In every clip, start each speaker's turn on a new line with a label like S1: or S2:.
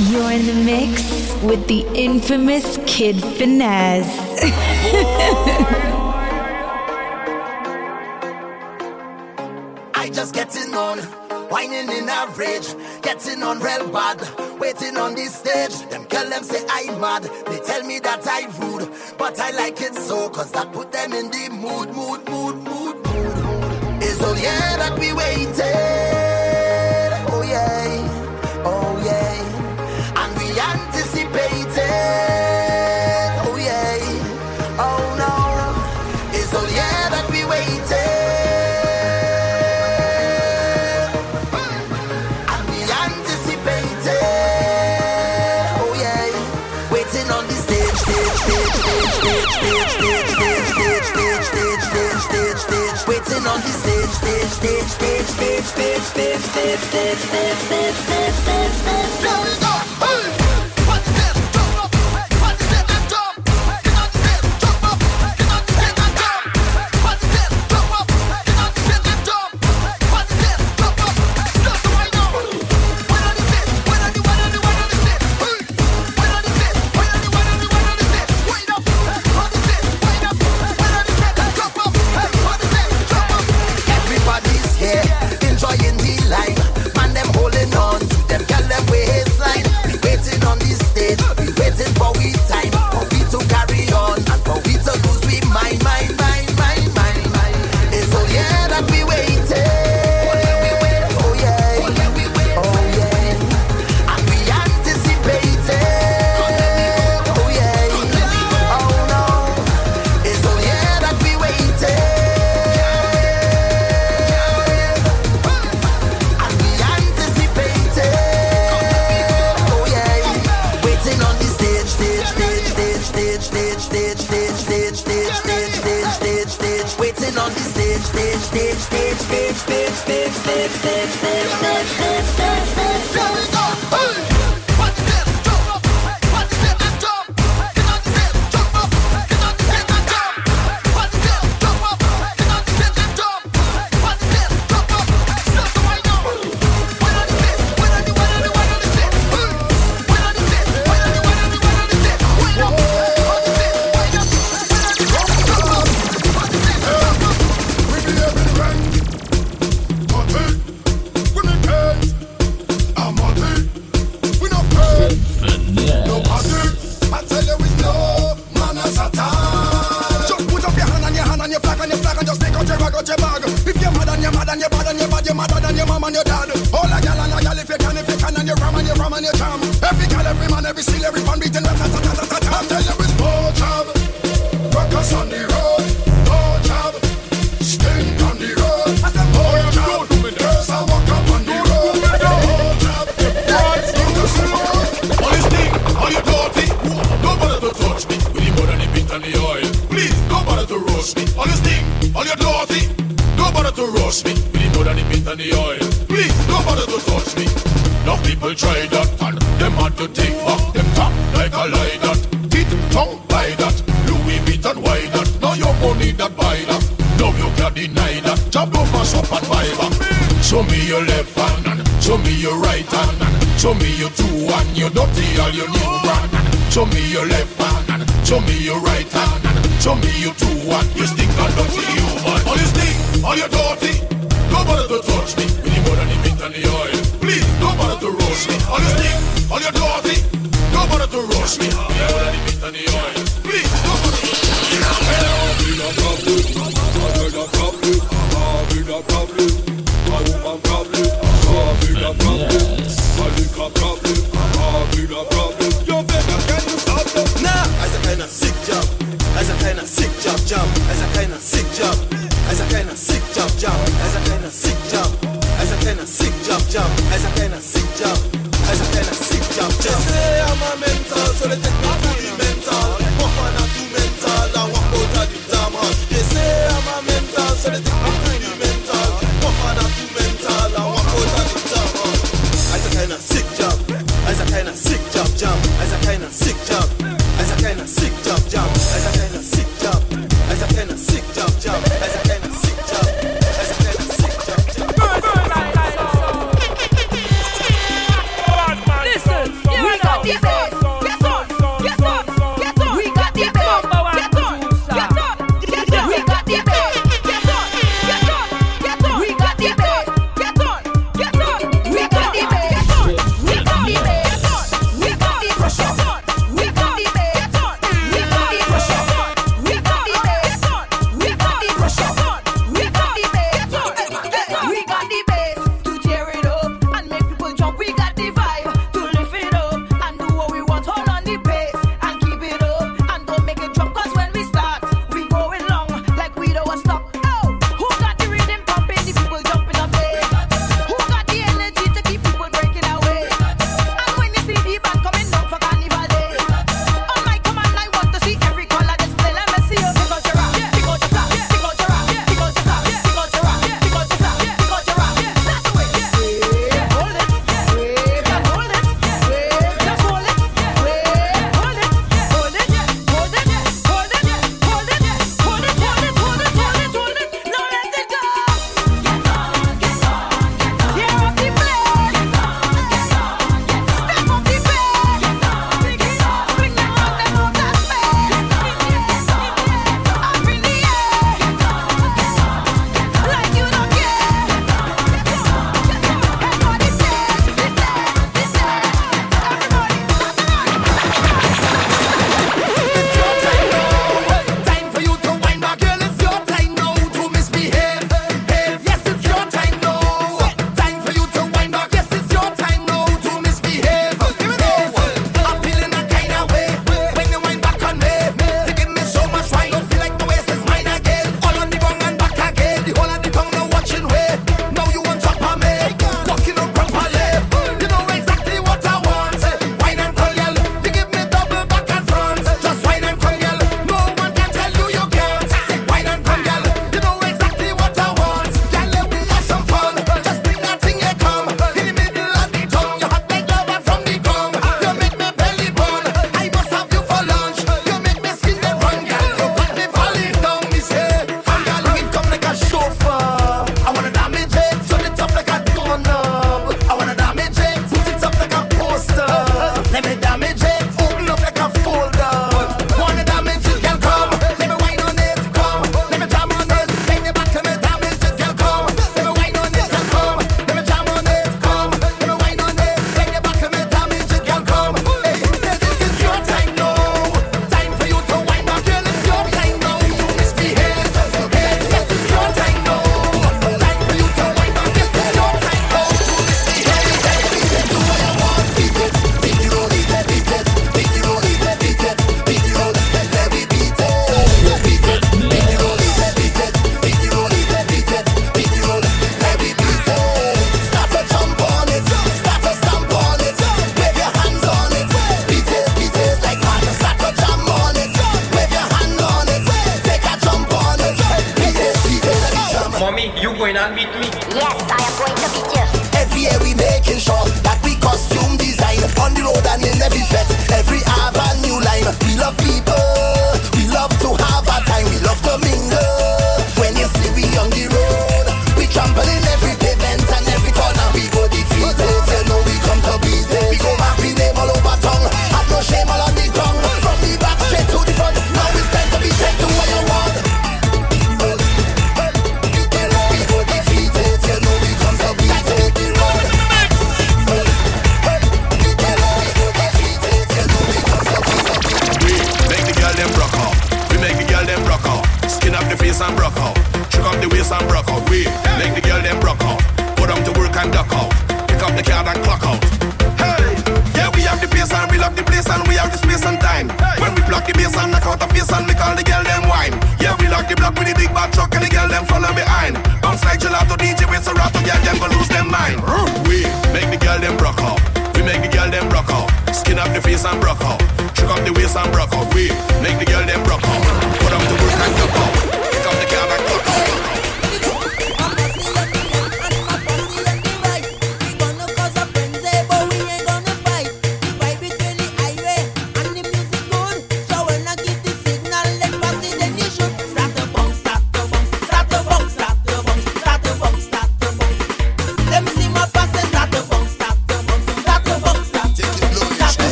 S1: You're in the mix with the infamous Kid Finesse.
S2: I just getting on, whining in a rage, getting on real bad, waiting on this stage. Them girl them say I'm mad, they tell me that I rude, but I like it so, cause that put them in the mood, mood, mood, mood, mood. It's all yeah that we waited. Blow it jump.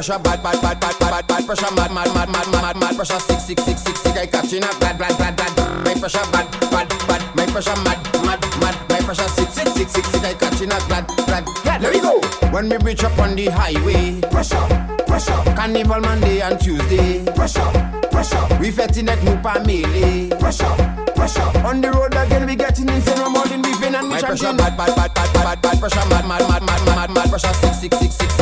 S3: pressure, bad, bad, bad, bad, bad, bad pressure, mad, mad, mad, mad, mad, mad pressure, sick, sick, sick, sick, sick. Catching up, bad, bad, bad, bad. My pressure, bad, bad, bad. My pressure, mad, mad, mad. My pressure, sick, sick, sick, sick, sick. I catching up, bad, bad. Let me go. When we reach up on the highway, pressure, pressure. Carnival Monday and Tuesday, pressure, pressure. We fetting at Mupa Melee, pressure, pressure. On the road again, we getting insane. I'm all in, we and we chanting. My pressure, bad, bad, bad, bad, bad, bad pressure, mad, mad, mad, mad, mad, mad pressure,
S4: sick, sick,
S5: sick, sick.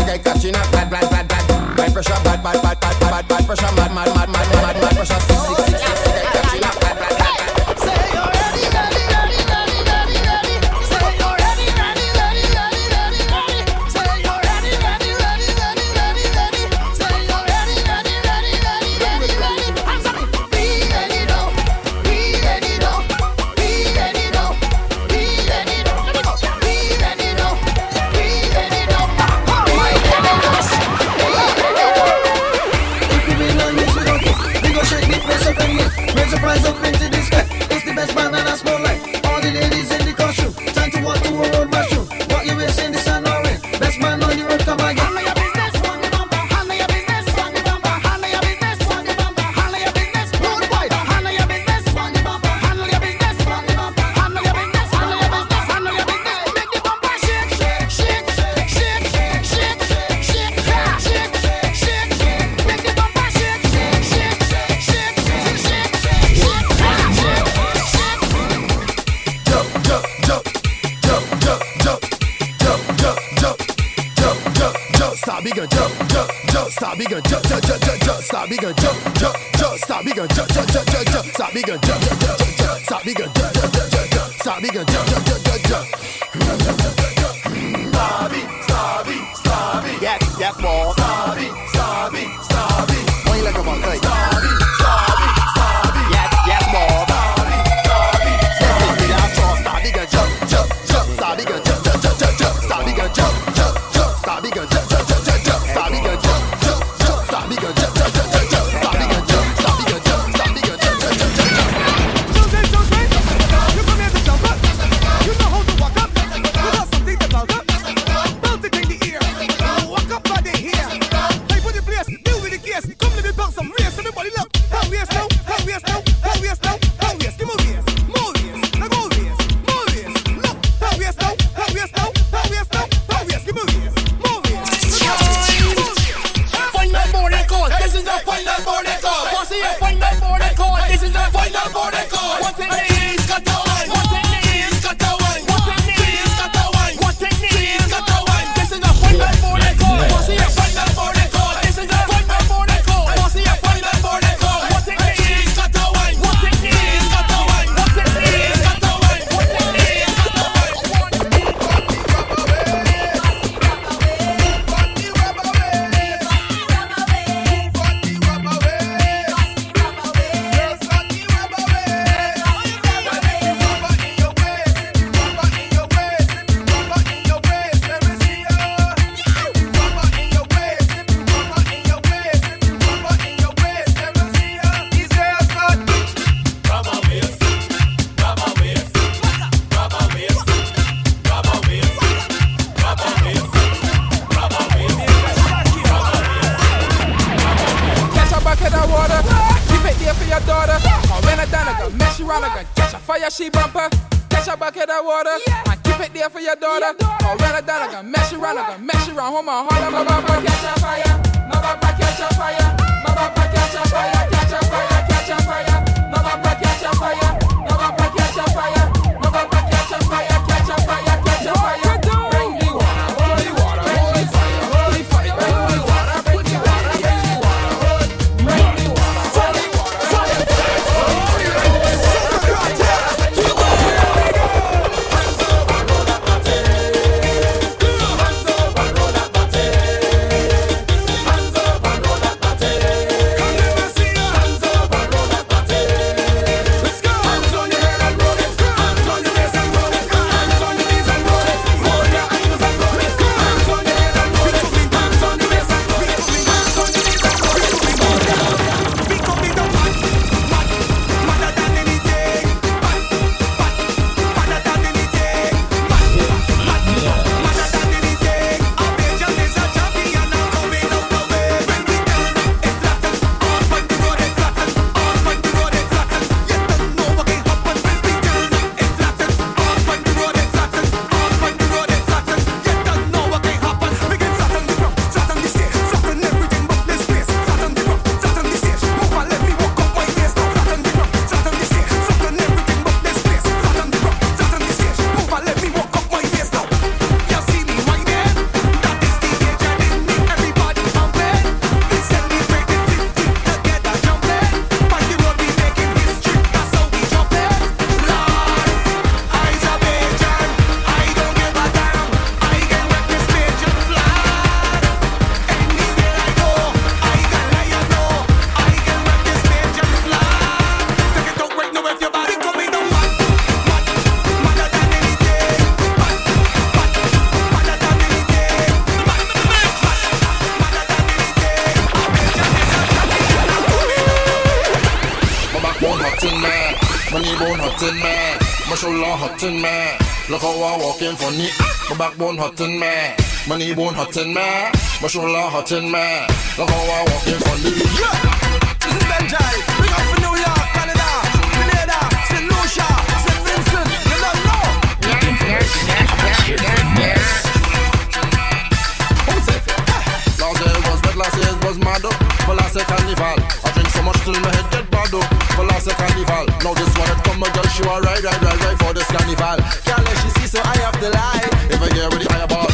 S5: Stop, begin, jump, jump, jump, jump, jump, stop, begin, jump, jump, jump, stop, begin, jump, jump, jump, jump, jump, stop, begin, jump, jump, jump, jump, jump, stop, begin, jump, jump, jump, jump, jump, stop, begin, jump, jump, jump, jump, jump.
S6: A
S7: bucket of water, keep it there for your daughter. Or when I done, I mess you around, I catch a fire she bumper. Catch a bucket of water, and keep it there for your daughter. Or when I done, I gonna mess you around, I gonna mess you around. Hold my heart, my baba catch a fire, my baba catch a fire, my baba catch a fire, catch a fire, catch a fire, my catch a fire, my catch a fire, my catch a fire, catch a fire, catch a fire.
S8: Knee bone hot in me, my shoulder hot in me. Look how I walk in funny. My backbone hot in me, my knee bone hot in me, my shoulder hot in me. Look how I walk in funny.
S6: This is Benjai. Bring up for New York, Canada, Grenada, St. Lucia, St. Vincent. You don't know.
S8: Last year was bad, last year was mad up. For last year carnival, I drink so much till my head now this one had come a girl, she was right, right, right, right for this carnival. Can't let she see, so I have to lie. If I get with the higher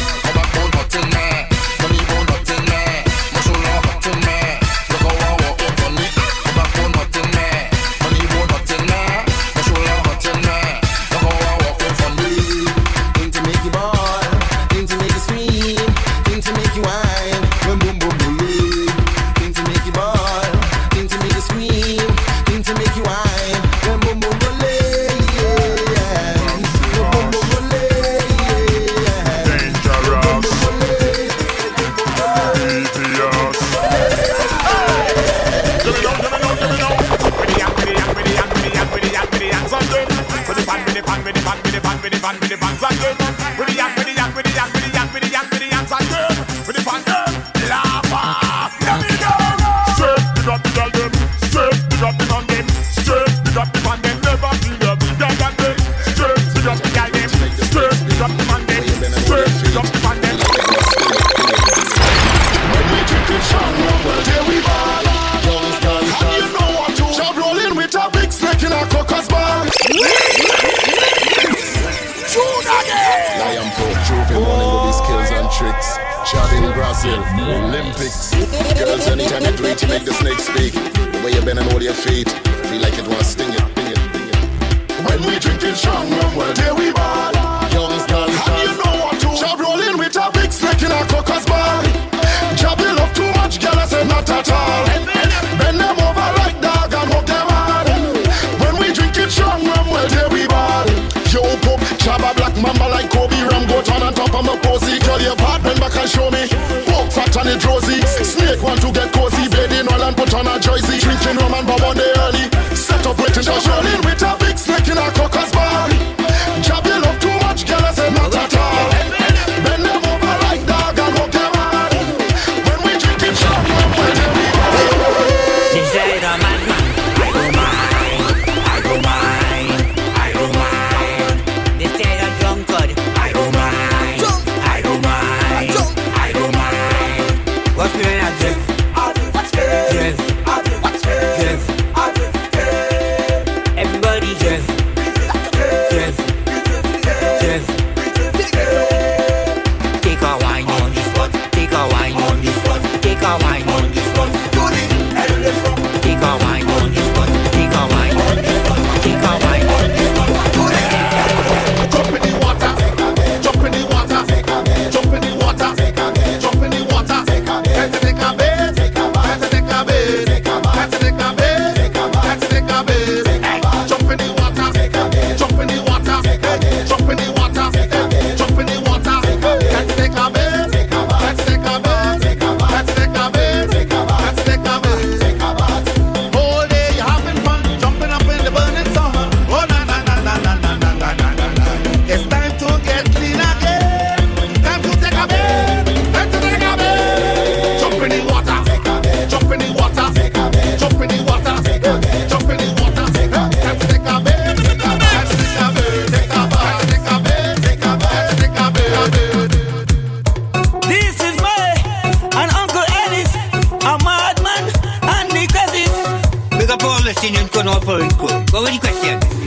S9: it drowsy. Snake want to get cozy, bed in all and put on a jersey. Drinking rum and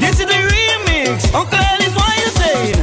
S10: This is the remix. Uncle Ellie's why you say.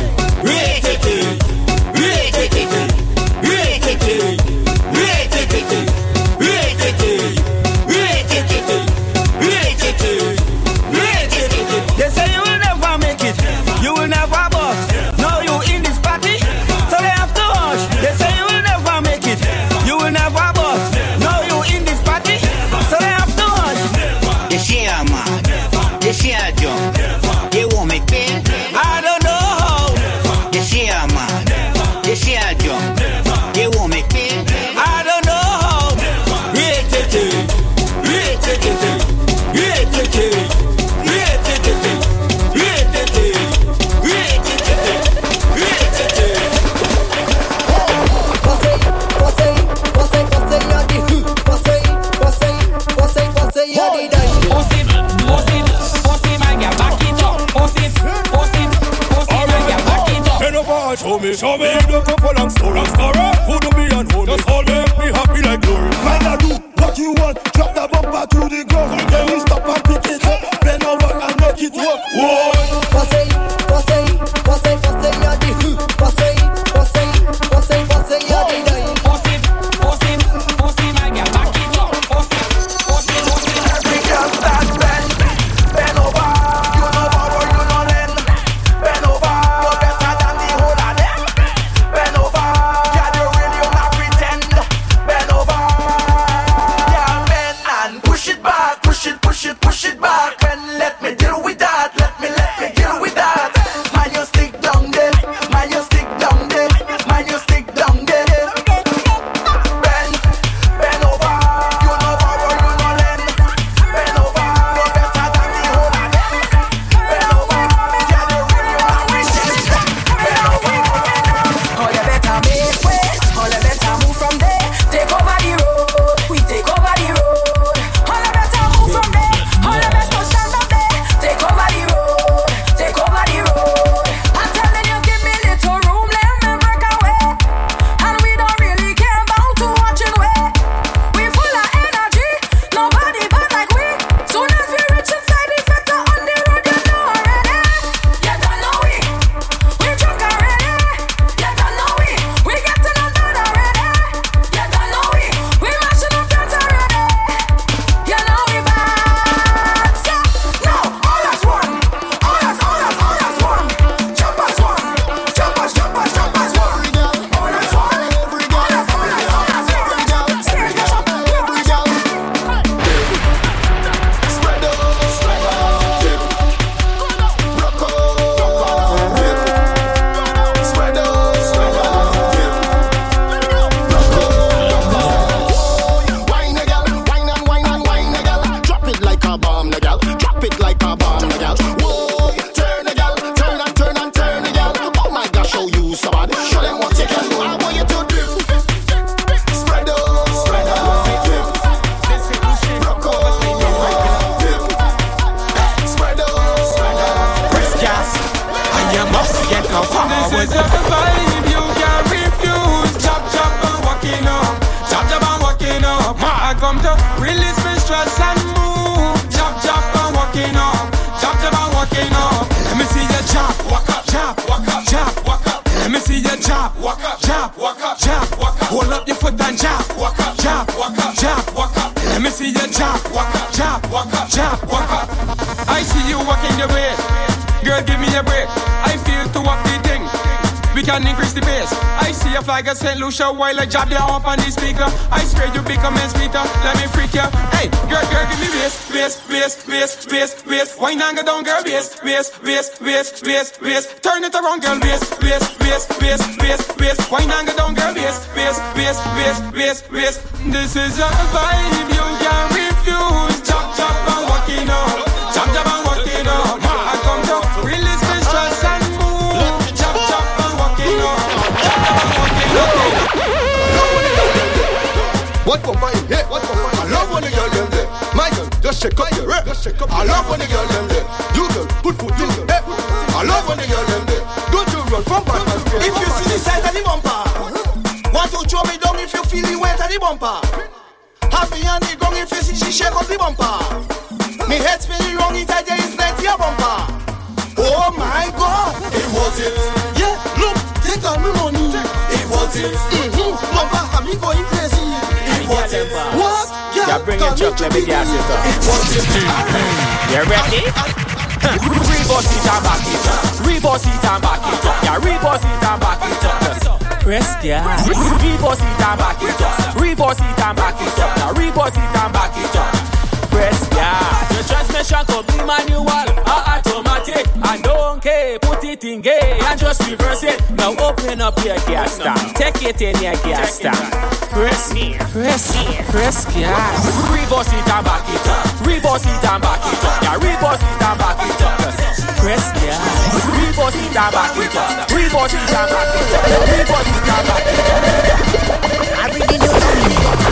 S11: Lucia while I jab you up on the speaker. I swear you become a sweeter. Let me freak ya. Hey, girl, girl, give me waist, waist, waist, waist, waist, waist. Why not go down, girl? Waist, waist, waist, waist, waist, waist. Turn it around, girl. Waist, waist, waist, waist, waist, waist. Why not go down, girl? Waist, waist, waist, waist, waist, waist. This is a vibe you can't refuse.
S12: What for my head? What for my I love when the girl them there. My girl, just shake up your head. Just shake up. I love when the girl them there. You girl, put foot in the head. I love when the girl them there. Don't you run from back and.
S3: If you see the size of the bumper, want to throw me down if you feel the weight of the bumper. Happy on the gong if you see she shake up the bumper. Me head spinning wrong inside there is plenty of bumper. Oh my God, it was it. Yeah, look, take all my money. It was it. Mm-hmm. Bumper, me going crazy. It was it. What? Yeah,
S13: Yeah, bring your
S3: come
S13: truck, let me
S3: into
S13: it up.
S3: It was.
S13: You ready? Reboss it and back it up. It and back it up. Yeah, it and back it up. Press gas. Reboss it and back it up. It and back it up. It and back it up. Press. Your transmission could be manual or automatic. I don't care, put it in gear and just reverse it. Now open up your gas tank. Take it in your gas tank. Press, press, press gas. Reverse it and back it up. Reverse it and back it up. Yeah, reboss it and back it up. Press gas. Reboss it and back it up. Reboss it and back it up. Yeah, Reboss it and back it up.
S2: I bring it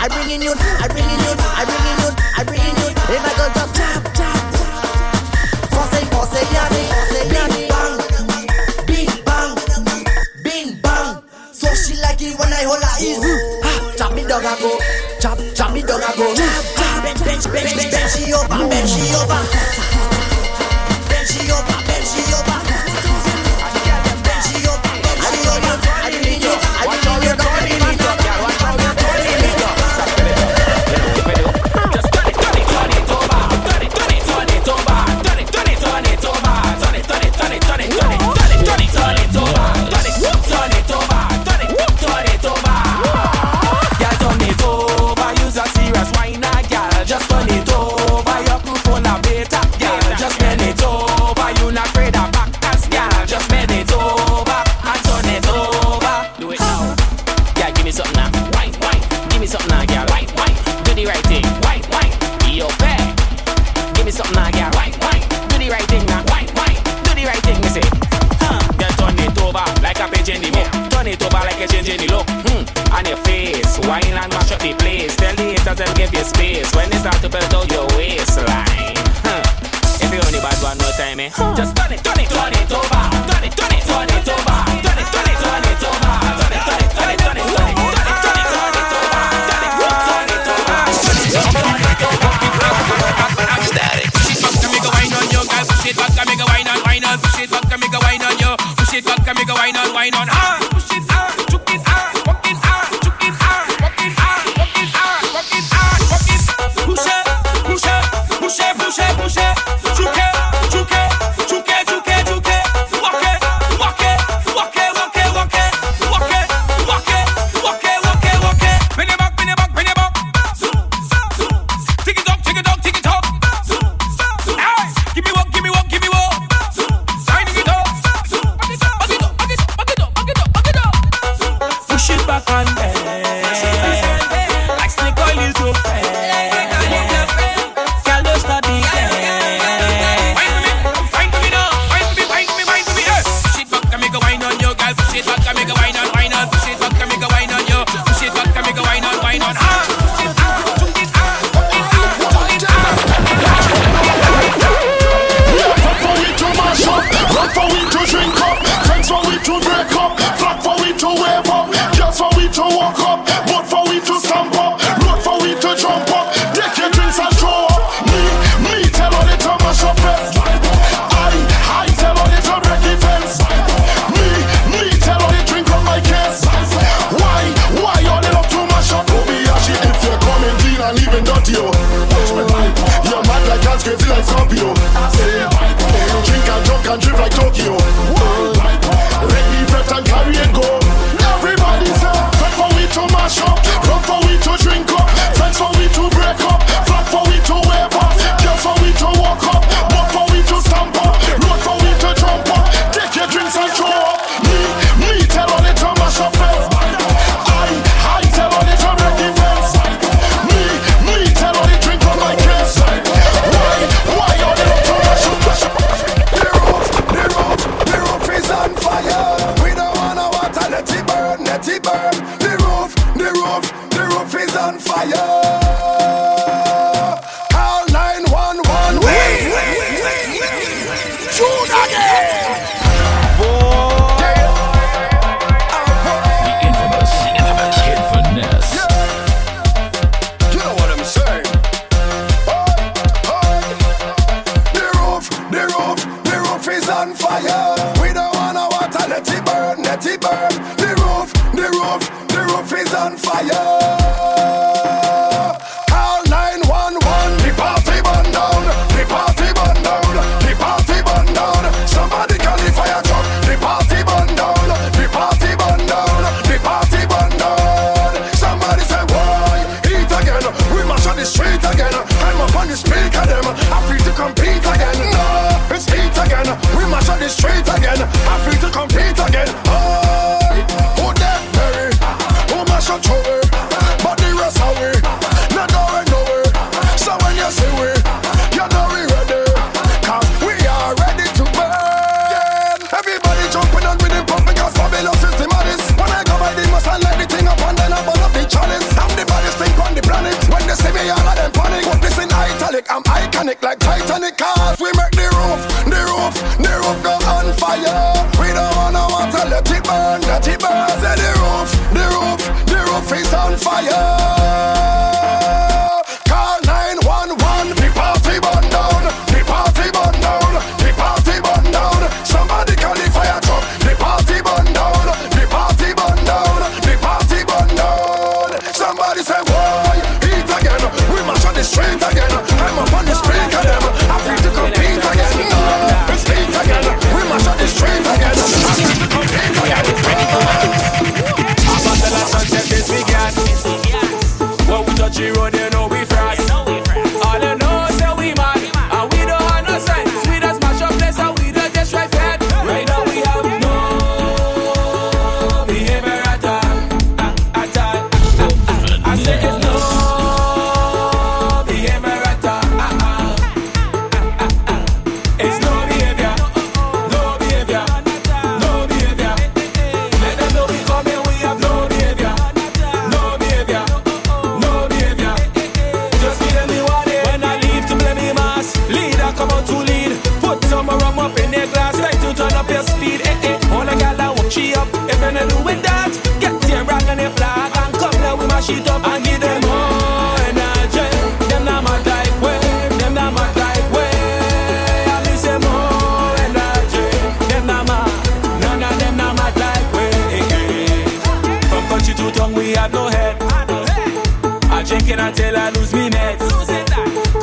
S2: I bring in you,
S13: I
S2: bring in you, I bring in you. Ha, chop me dog a go, chop, chop me dog a go. Ha, bench, bench, bench, bench, bench bench she over. Bench she over, bench she over.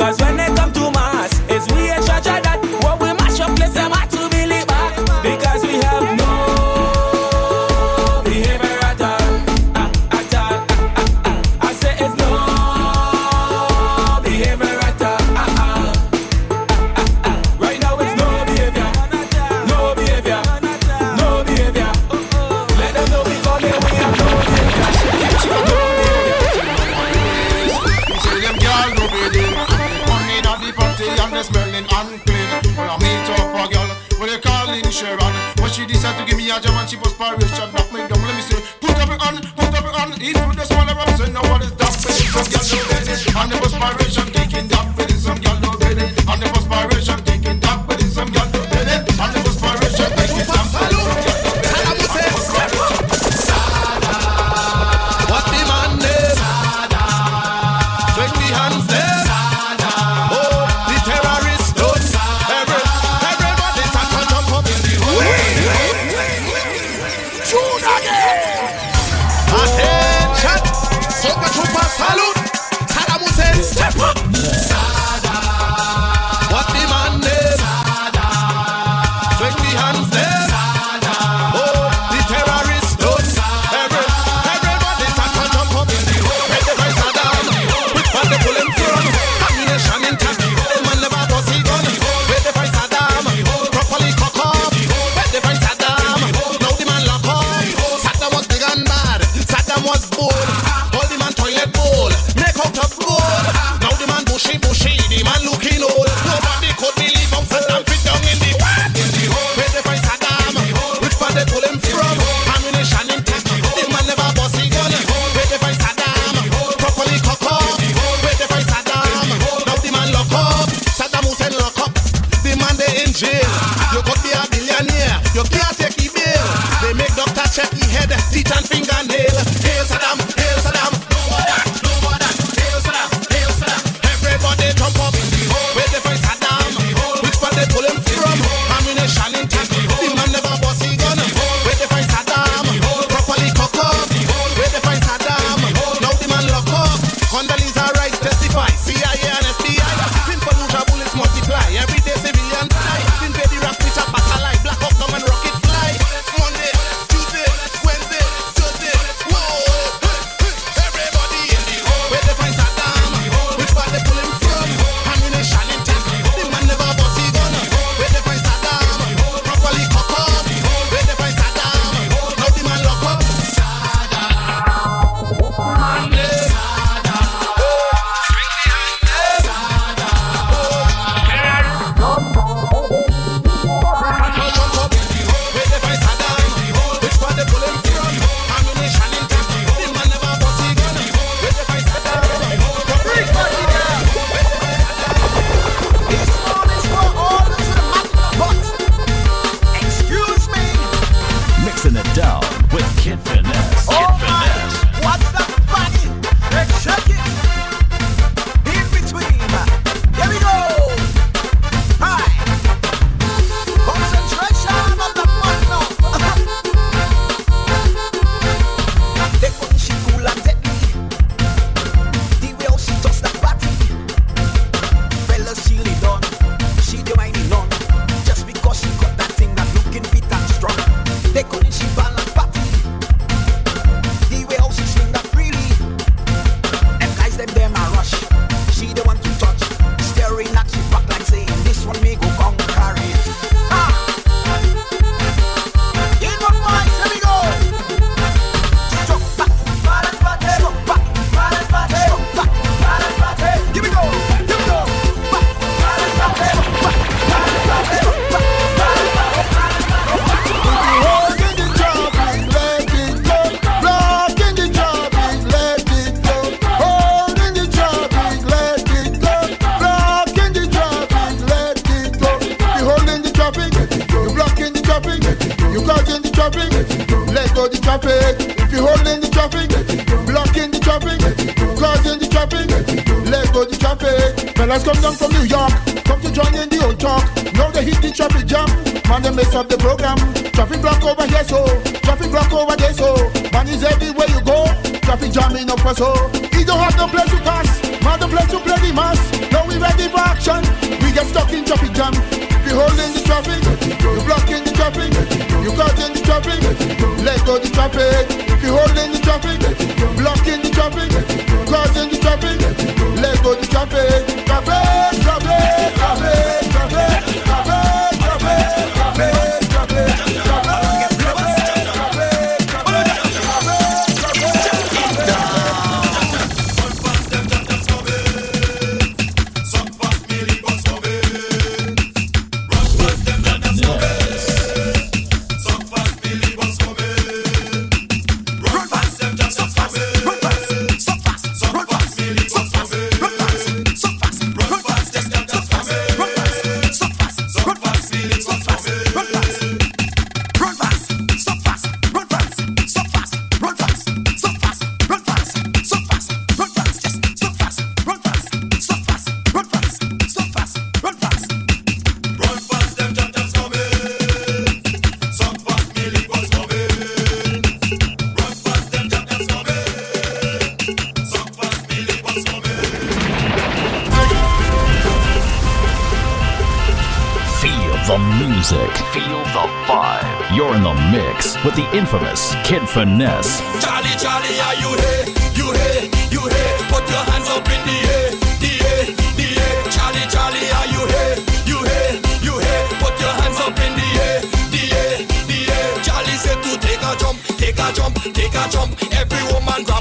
S13: Cause when Of
S14: the
S15: program. Traffic block over here, so traffic block over there, so man is everywhere you go. Traffic jamming up us, so. He don't have no place to pass, not the place to play the mass. Now we ready for action. We get stuck in traffic jam. If you holding the traffic, you blocking the traffic, you cutting the traffic. Let go the traffic.
S6: finesse.
S16: Charlie, Charlie, are you here? You here? You here? Put your hands up in the air, the air, the air. Charlie, Charlie, are you here? You here? You here? Put your hands up in the air, the air, the air. Charlie said to take a jump, take a jump, take a jump. Every woman.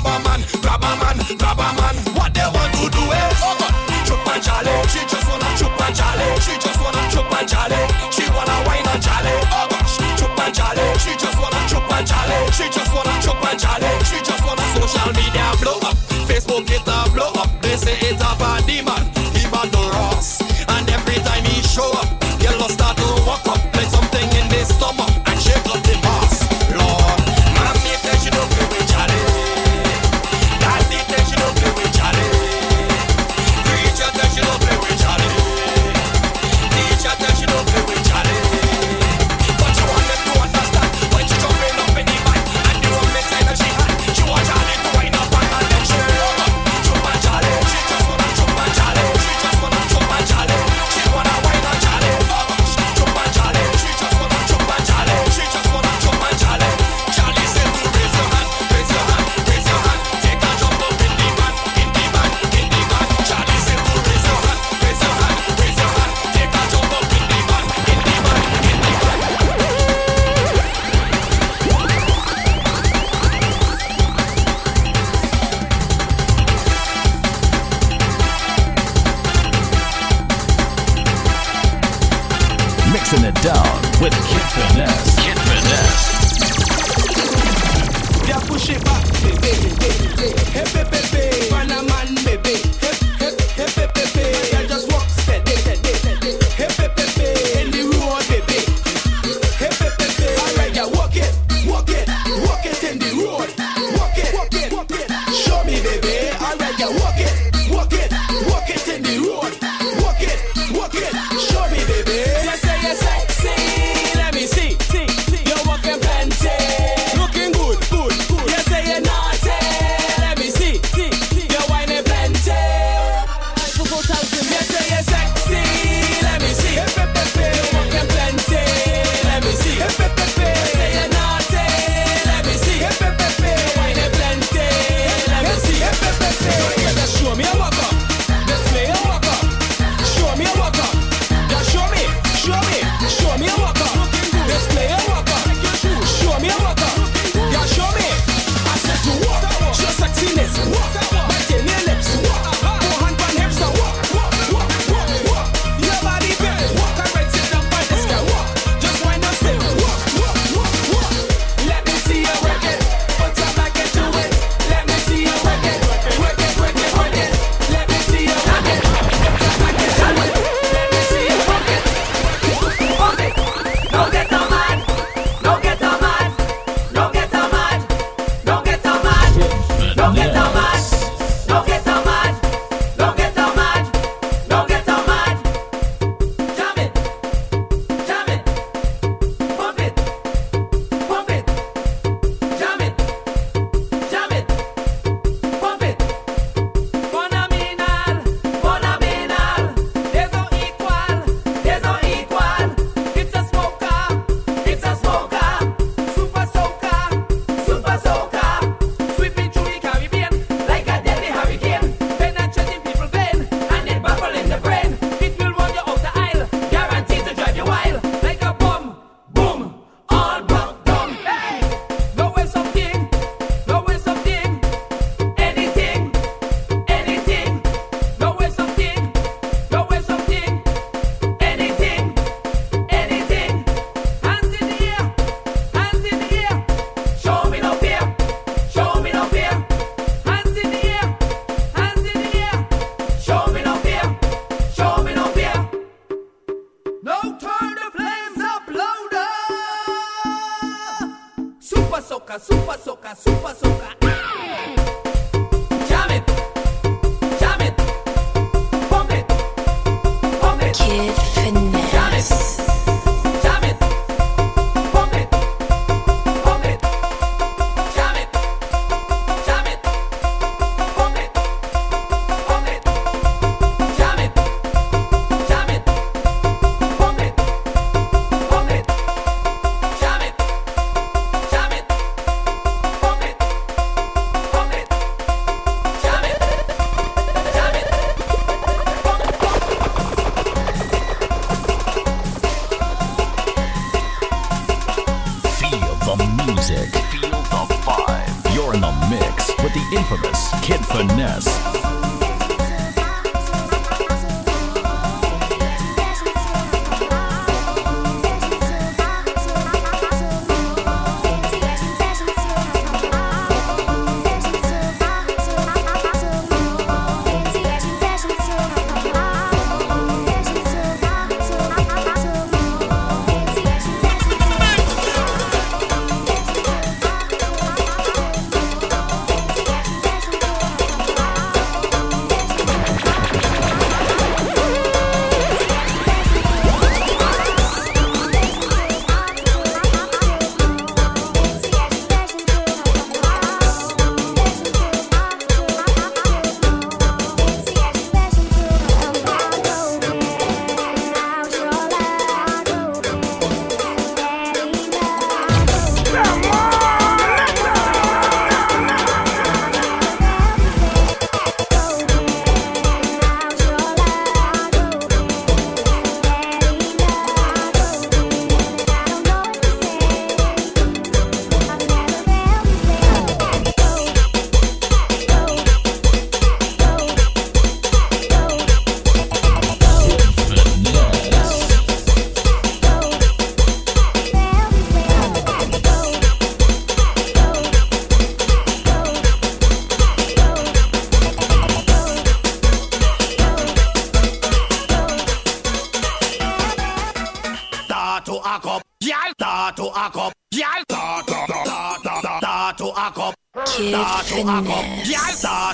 S7: Kid
S3: Start to a cup,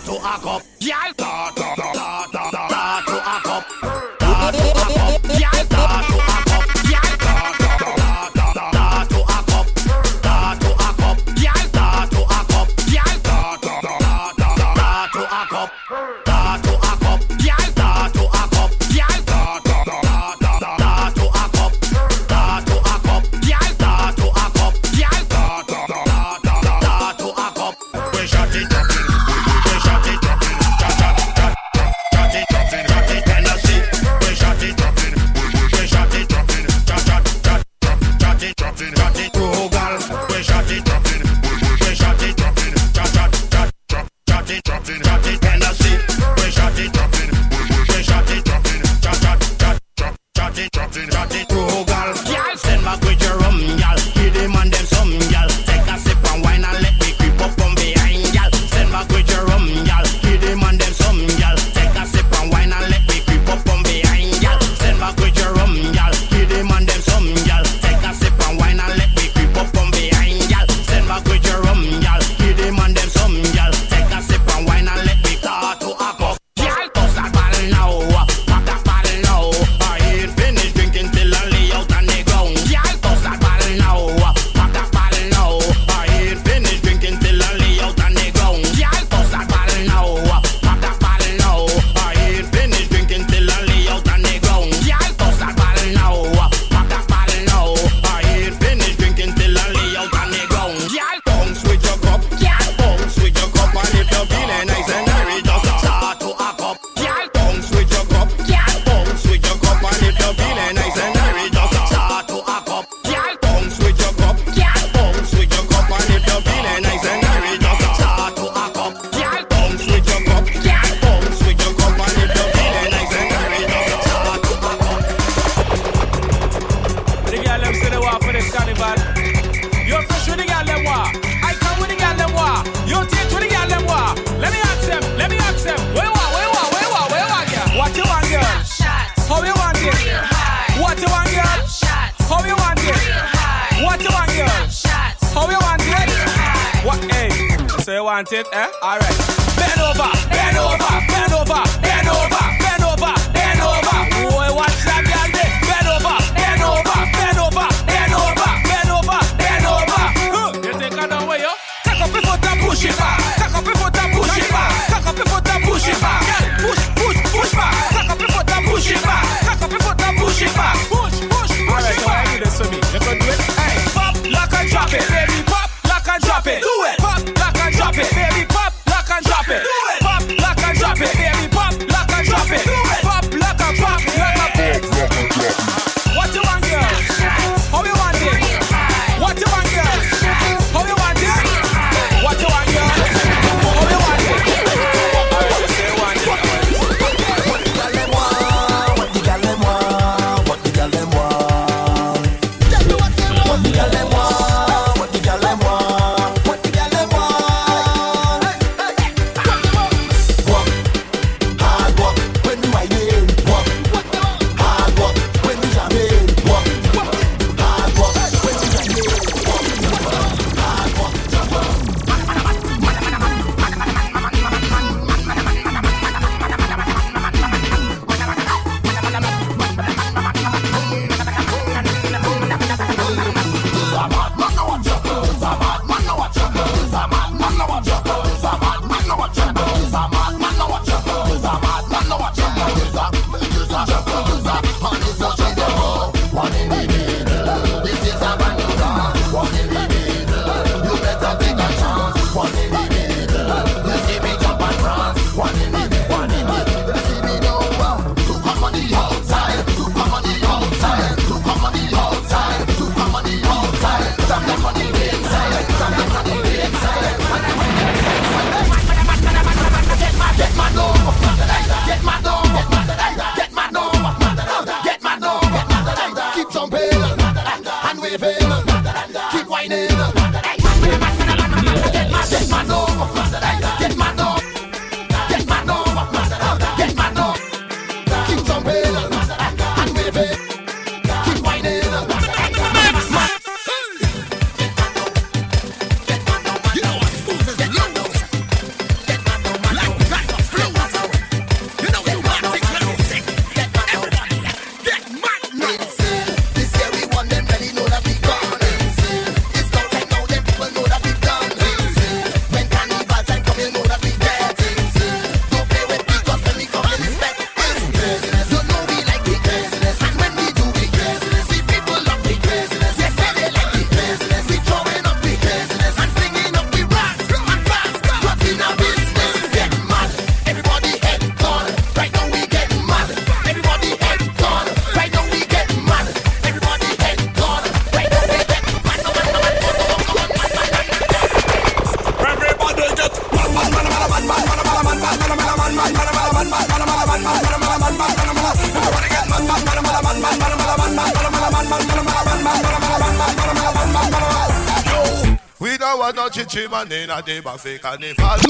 S17: Banana de Bafe Carnival.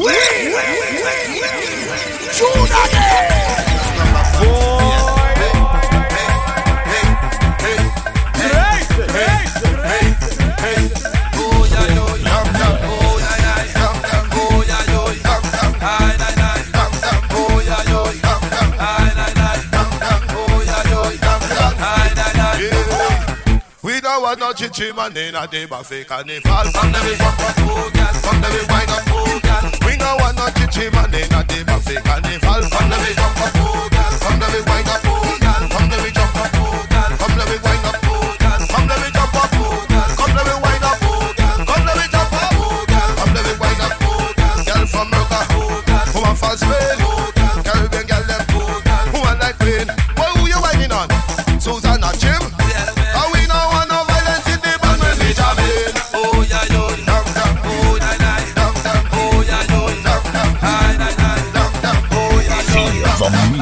S17: Chichi man gym and then a day but fake and they fall. From the up
S18: oh girl, Come let me wind up oh girl.
S3: We
S12: no want no chichi man and a day but fake and they fall. From the way up up oh girl, from the way wind up oh girl, from the way jump up oh girl, Come let me wind up oh girl, Come let me jump up oh girl, Come let me wind up oh girl, Come let me jump up oh girl, Come let me wind up oh girl, girl from America, oh girl, come on,
S7: fast baby.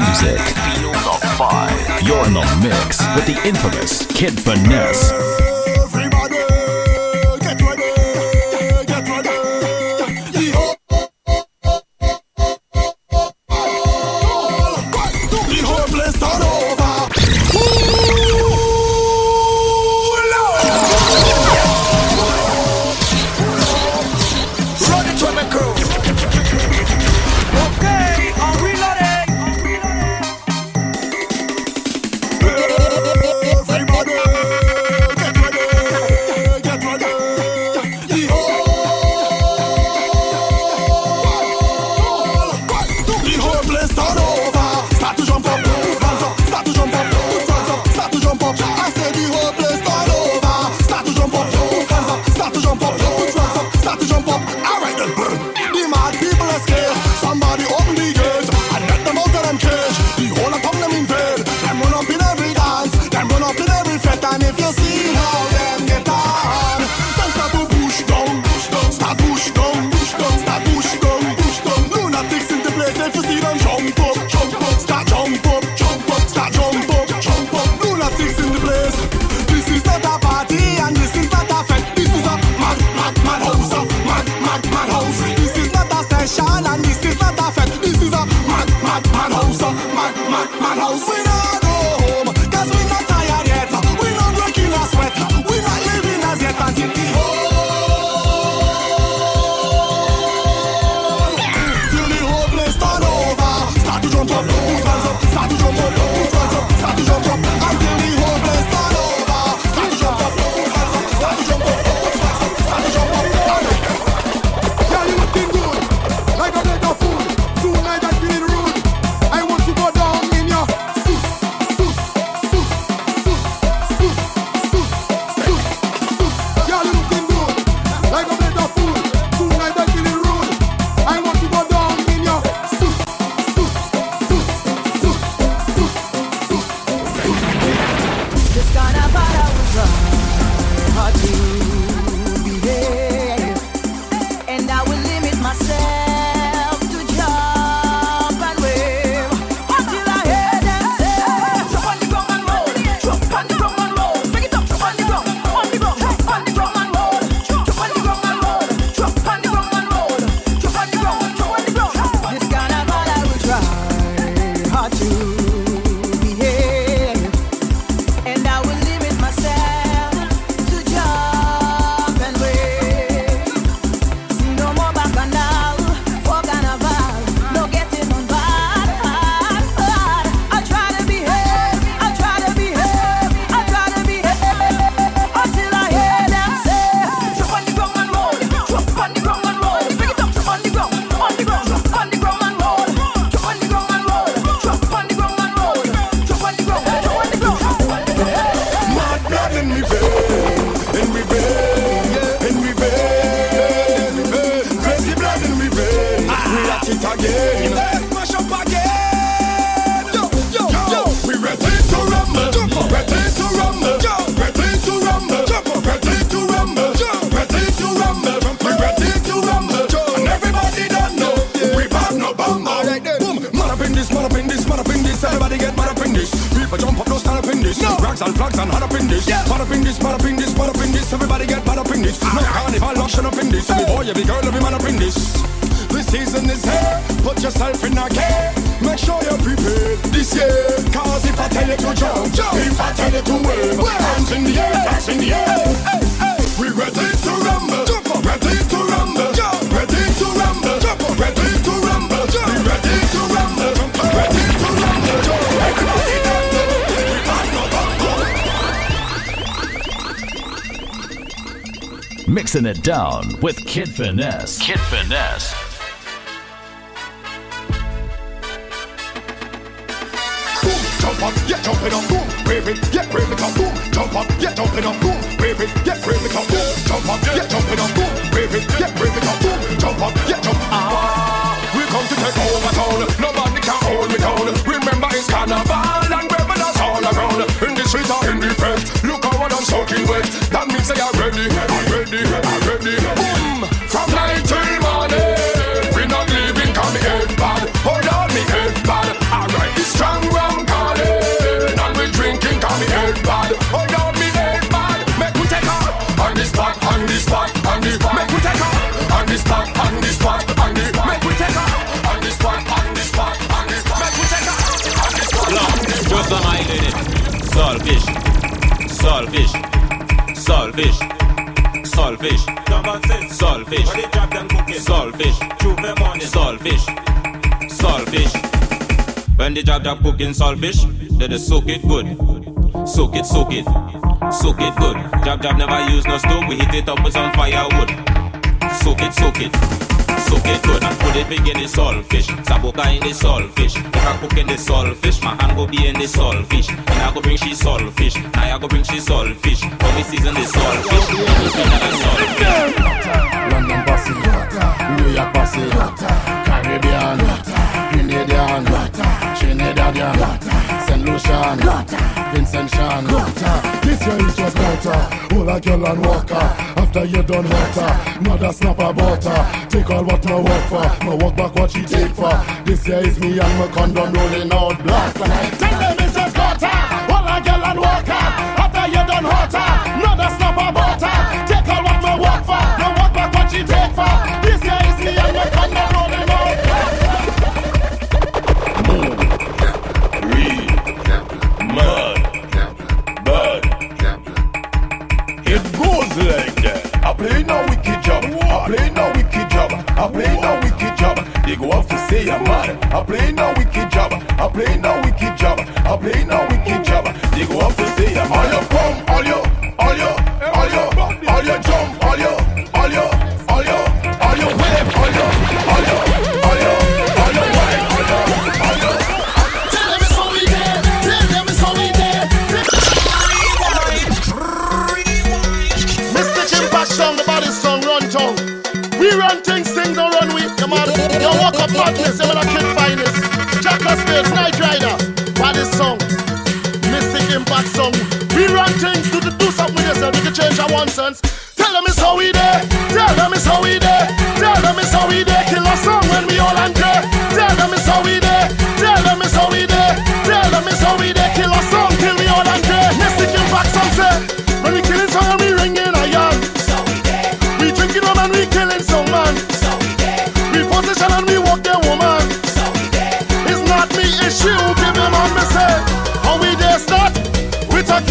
S7: music. Feel the vibe. You're in the mix with the infamous Kid Finesse.
S12: Every girl, every man up in this. The season is here, put yourself in a gear. Make sure you're prepared this year. Cause if I tell you to jump, jump. if I tell you to wave, hands in the air, hands in the air.
S7: Mixing it down with Kid Finesse. Kid Finesse.
S12: boom, jump up, yeah, jump it up, boom, wave it, yeah, wave it up, boom, jump up, yeah, jump it up, boom, wave it, yeah, wave it up, boom, jump up, yeah, jump it up, boom, wave it, yeah, wave it up, boom, jump up, yeah, jump. Ah, we come to take over town, nobody can hold me down. Remember it's carnival Solfish. Number six. Solfish. When they drop them cooking. Solfish. Tuesday morning.
S19: Solfish. Solfish. When they drop that cooking solfish, they just soak it good. Soak it, soak it. Soak it good. Jab jab never use no stove. We heat it up with some firewood. Soak it, soak it. Soak it good and put it big in the saltfish. Saboka in the saltfish. If I cook in the saltfish, my hand go be in the saltfish. And I go bring she saltfish. Now I go bring she saltfish. When we season the saltfish, we season the saltfish.
S20: London Bossy, New York Bossy, Caribbean, Grenadian, Trinidadian, St. Lucian, Vincentian. This year is just better. All a girl and walker. After you done hotter, mother snap a butter. Take all what my work for, my walk back what she take for. This year is me and my condom rolling out black. Tell them it's just gutter. All a girl and walker.
S12: Play no wicked job. I play no wicked job. They go off to say I'm mad. I play no wicked job. I play no wicked job. I play no wicked job. They go off to say I'm mad. All you come, all you, all you, all you, all you jump, all you, all you,
S20: badness, you man a kid finest. Jacker Spades, Night Rider, body song. Mystic Impact song. We run things, do, do, do something with yourself, you can change our one sense. Tell them it's how we there. Tell them it's how we there. Tell them it's how we there. Kill a song when we all angry. Tell them it's how we there. Tell them it's how we there. Tell them it's how we there. Kill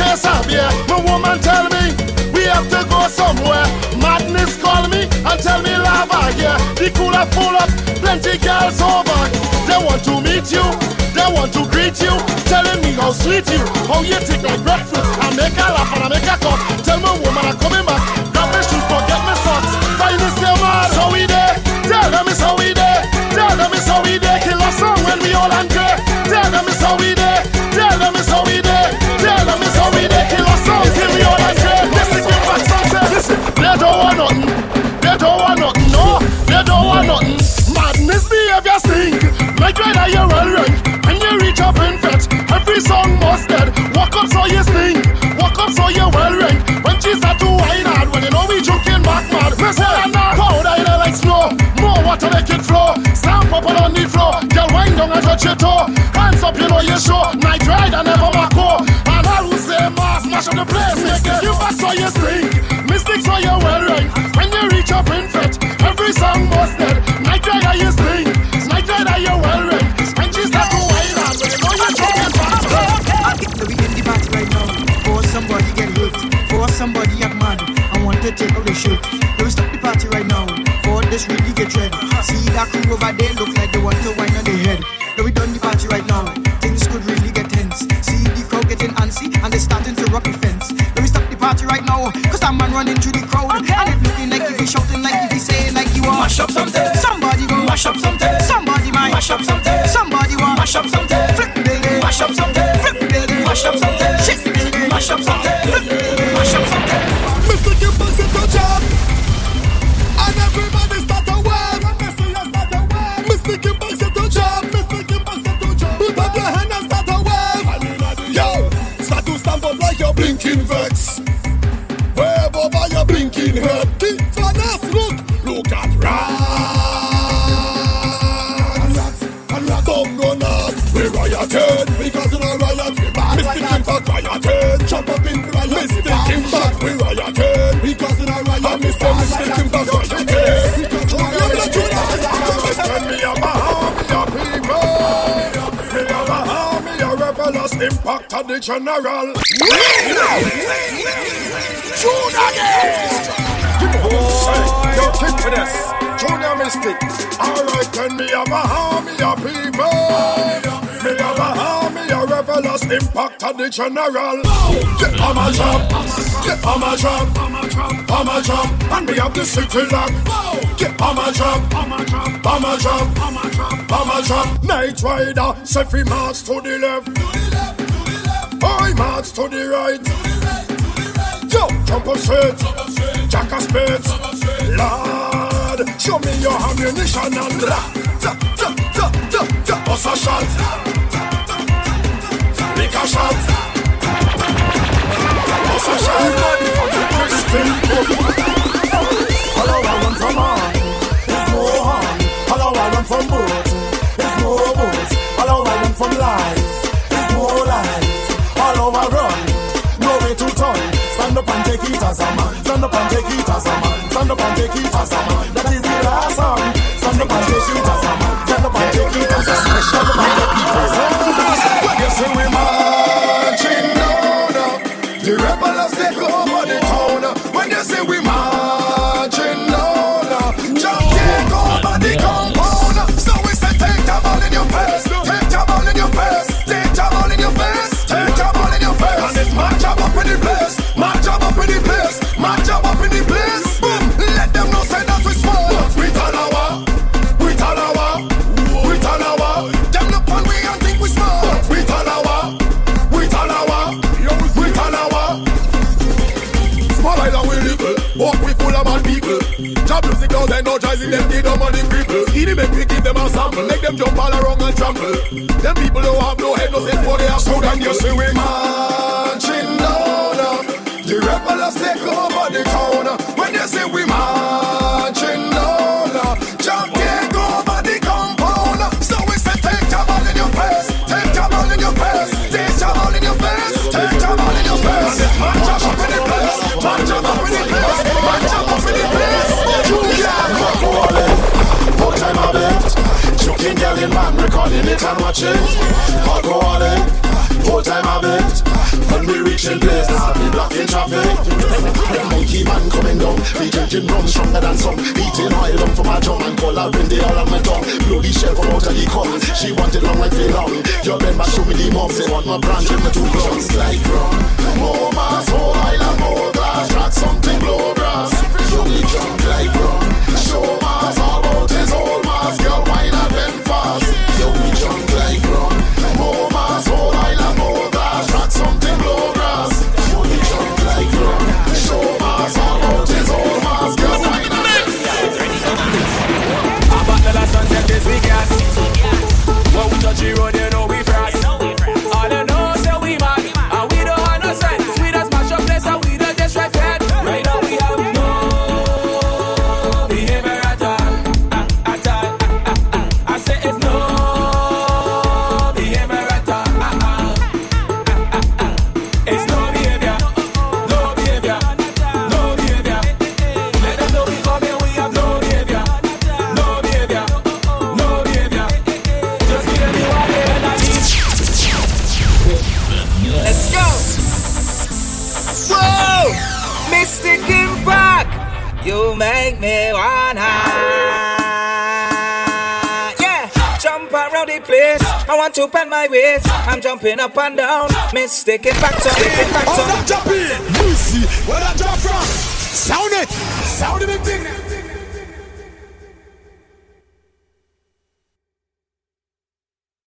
S20: a case of beer. My woman tell me we have to go somewhere. Madness call me and tell me lava yeah. The cooler full up, plenty girls over. They want to meet you, they want to greet you, telling me how sweet you, how you take like breakfast. I make her laugh and I make her cough. We joking back mad. Me say I'm powder in like snow. More water make it flow. Stamp up on the floor. Girl wind down and touch your toe. Hands up, you know you show. Night ride and never back go. And all who say mass, mash up the place. Make it you back so you stink. Mystics so you're well ranked. When you reach up brain fat. Every song was dead. Night rider, you sing.
S7: See that crew over there look like they want to the
S12: general Shoot again Boy, yo, kick for this. Junior Mystic. Alright, then me have a army of people. Me have a army of rebels. Impact on the general. Get on my job. Get on my job. On my job. And me have the city lock. Get on my job. On my job. On my job. On my job. Night Rider. Set free march to the left. March to the right. Yo, jump up straight, jack a spades, Lord, show me your ammunition and ra, ta, ta, ta, ta, ta, bust a shot, make a shot, bust a shot,
S13: Hello, I run from harm. It's no harm. Hello, I run from boat. It's no boat. Hello, I run from lies. Take it as a man. Stand up and take it as a man. Stand up and take it as a man. That is the last song. Stand up and take it as a man. Stand up and take it as a man.
S12: Energizing them, they don't money people. Skinny make we give them a sample, make them jump all around and trample. Them people don't have no head, no sense for their so then you see we marching down. The rebels take over
S13: man, recording it. And watching Alcoholic Whole time been When we reaching place, now be blocking traffic. The monkey man coming down. We drinking rum stronger than some. Eating oil down from my drum And collaring the all on my tongue. Blow the shell from out of the cum She want it long like they long. You bend back show me the mom Say want my branch with my two guns like rum. More mass, more oil more glass. Track something blow grass. You be drunk like rum
S10: I want to bend my waist. I'm jumping up and down. Mystic Impact, so impact,
S7: Oh,
S10: so.
S7: that jump in. Lucy, where I jump from? Sound it. Sound it, big.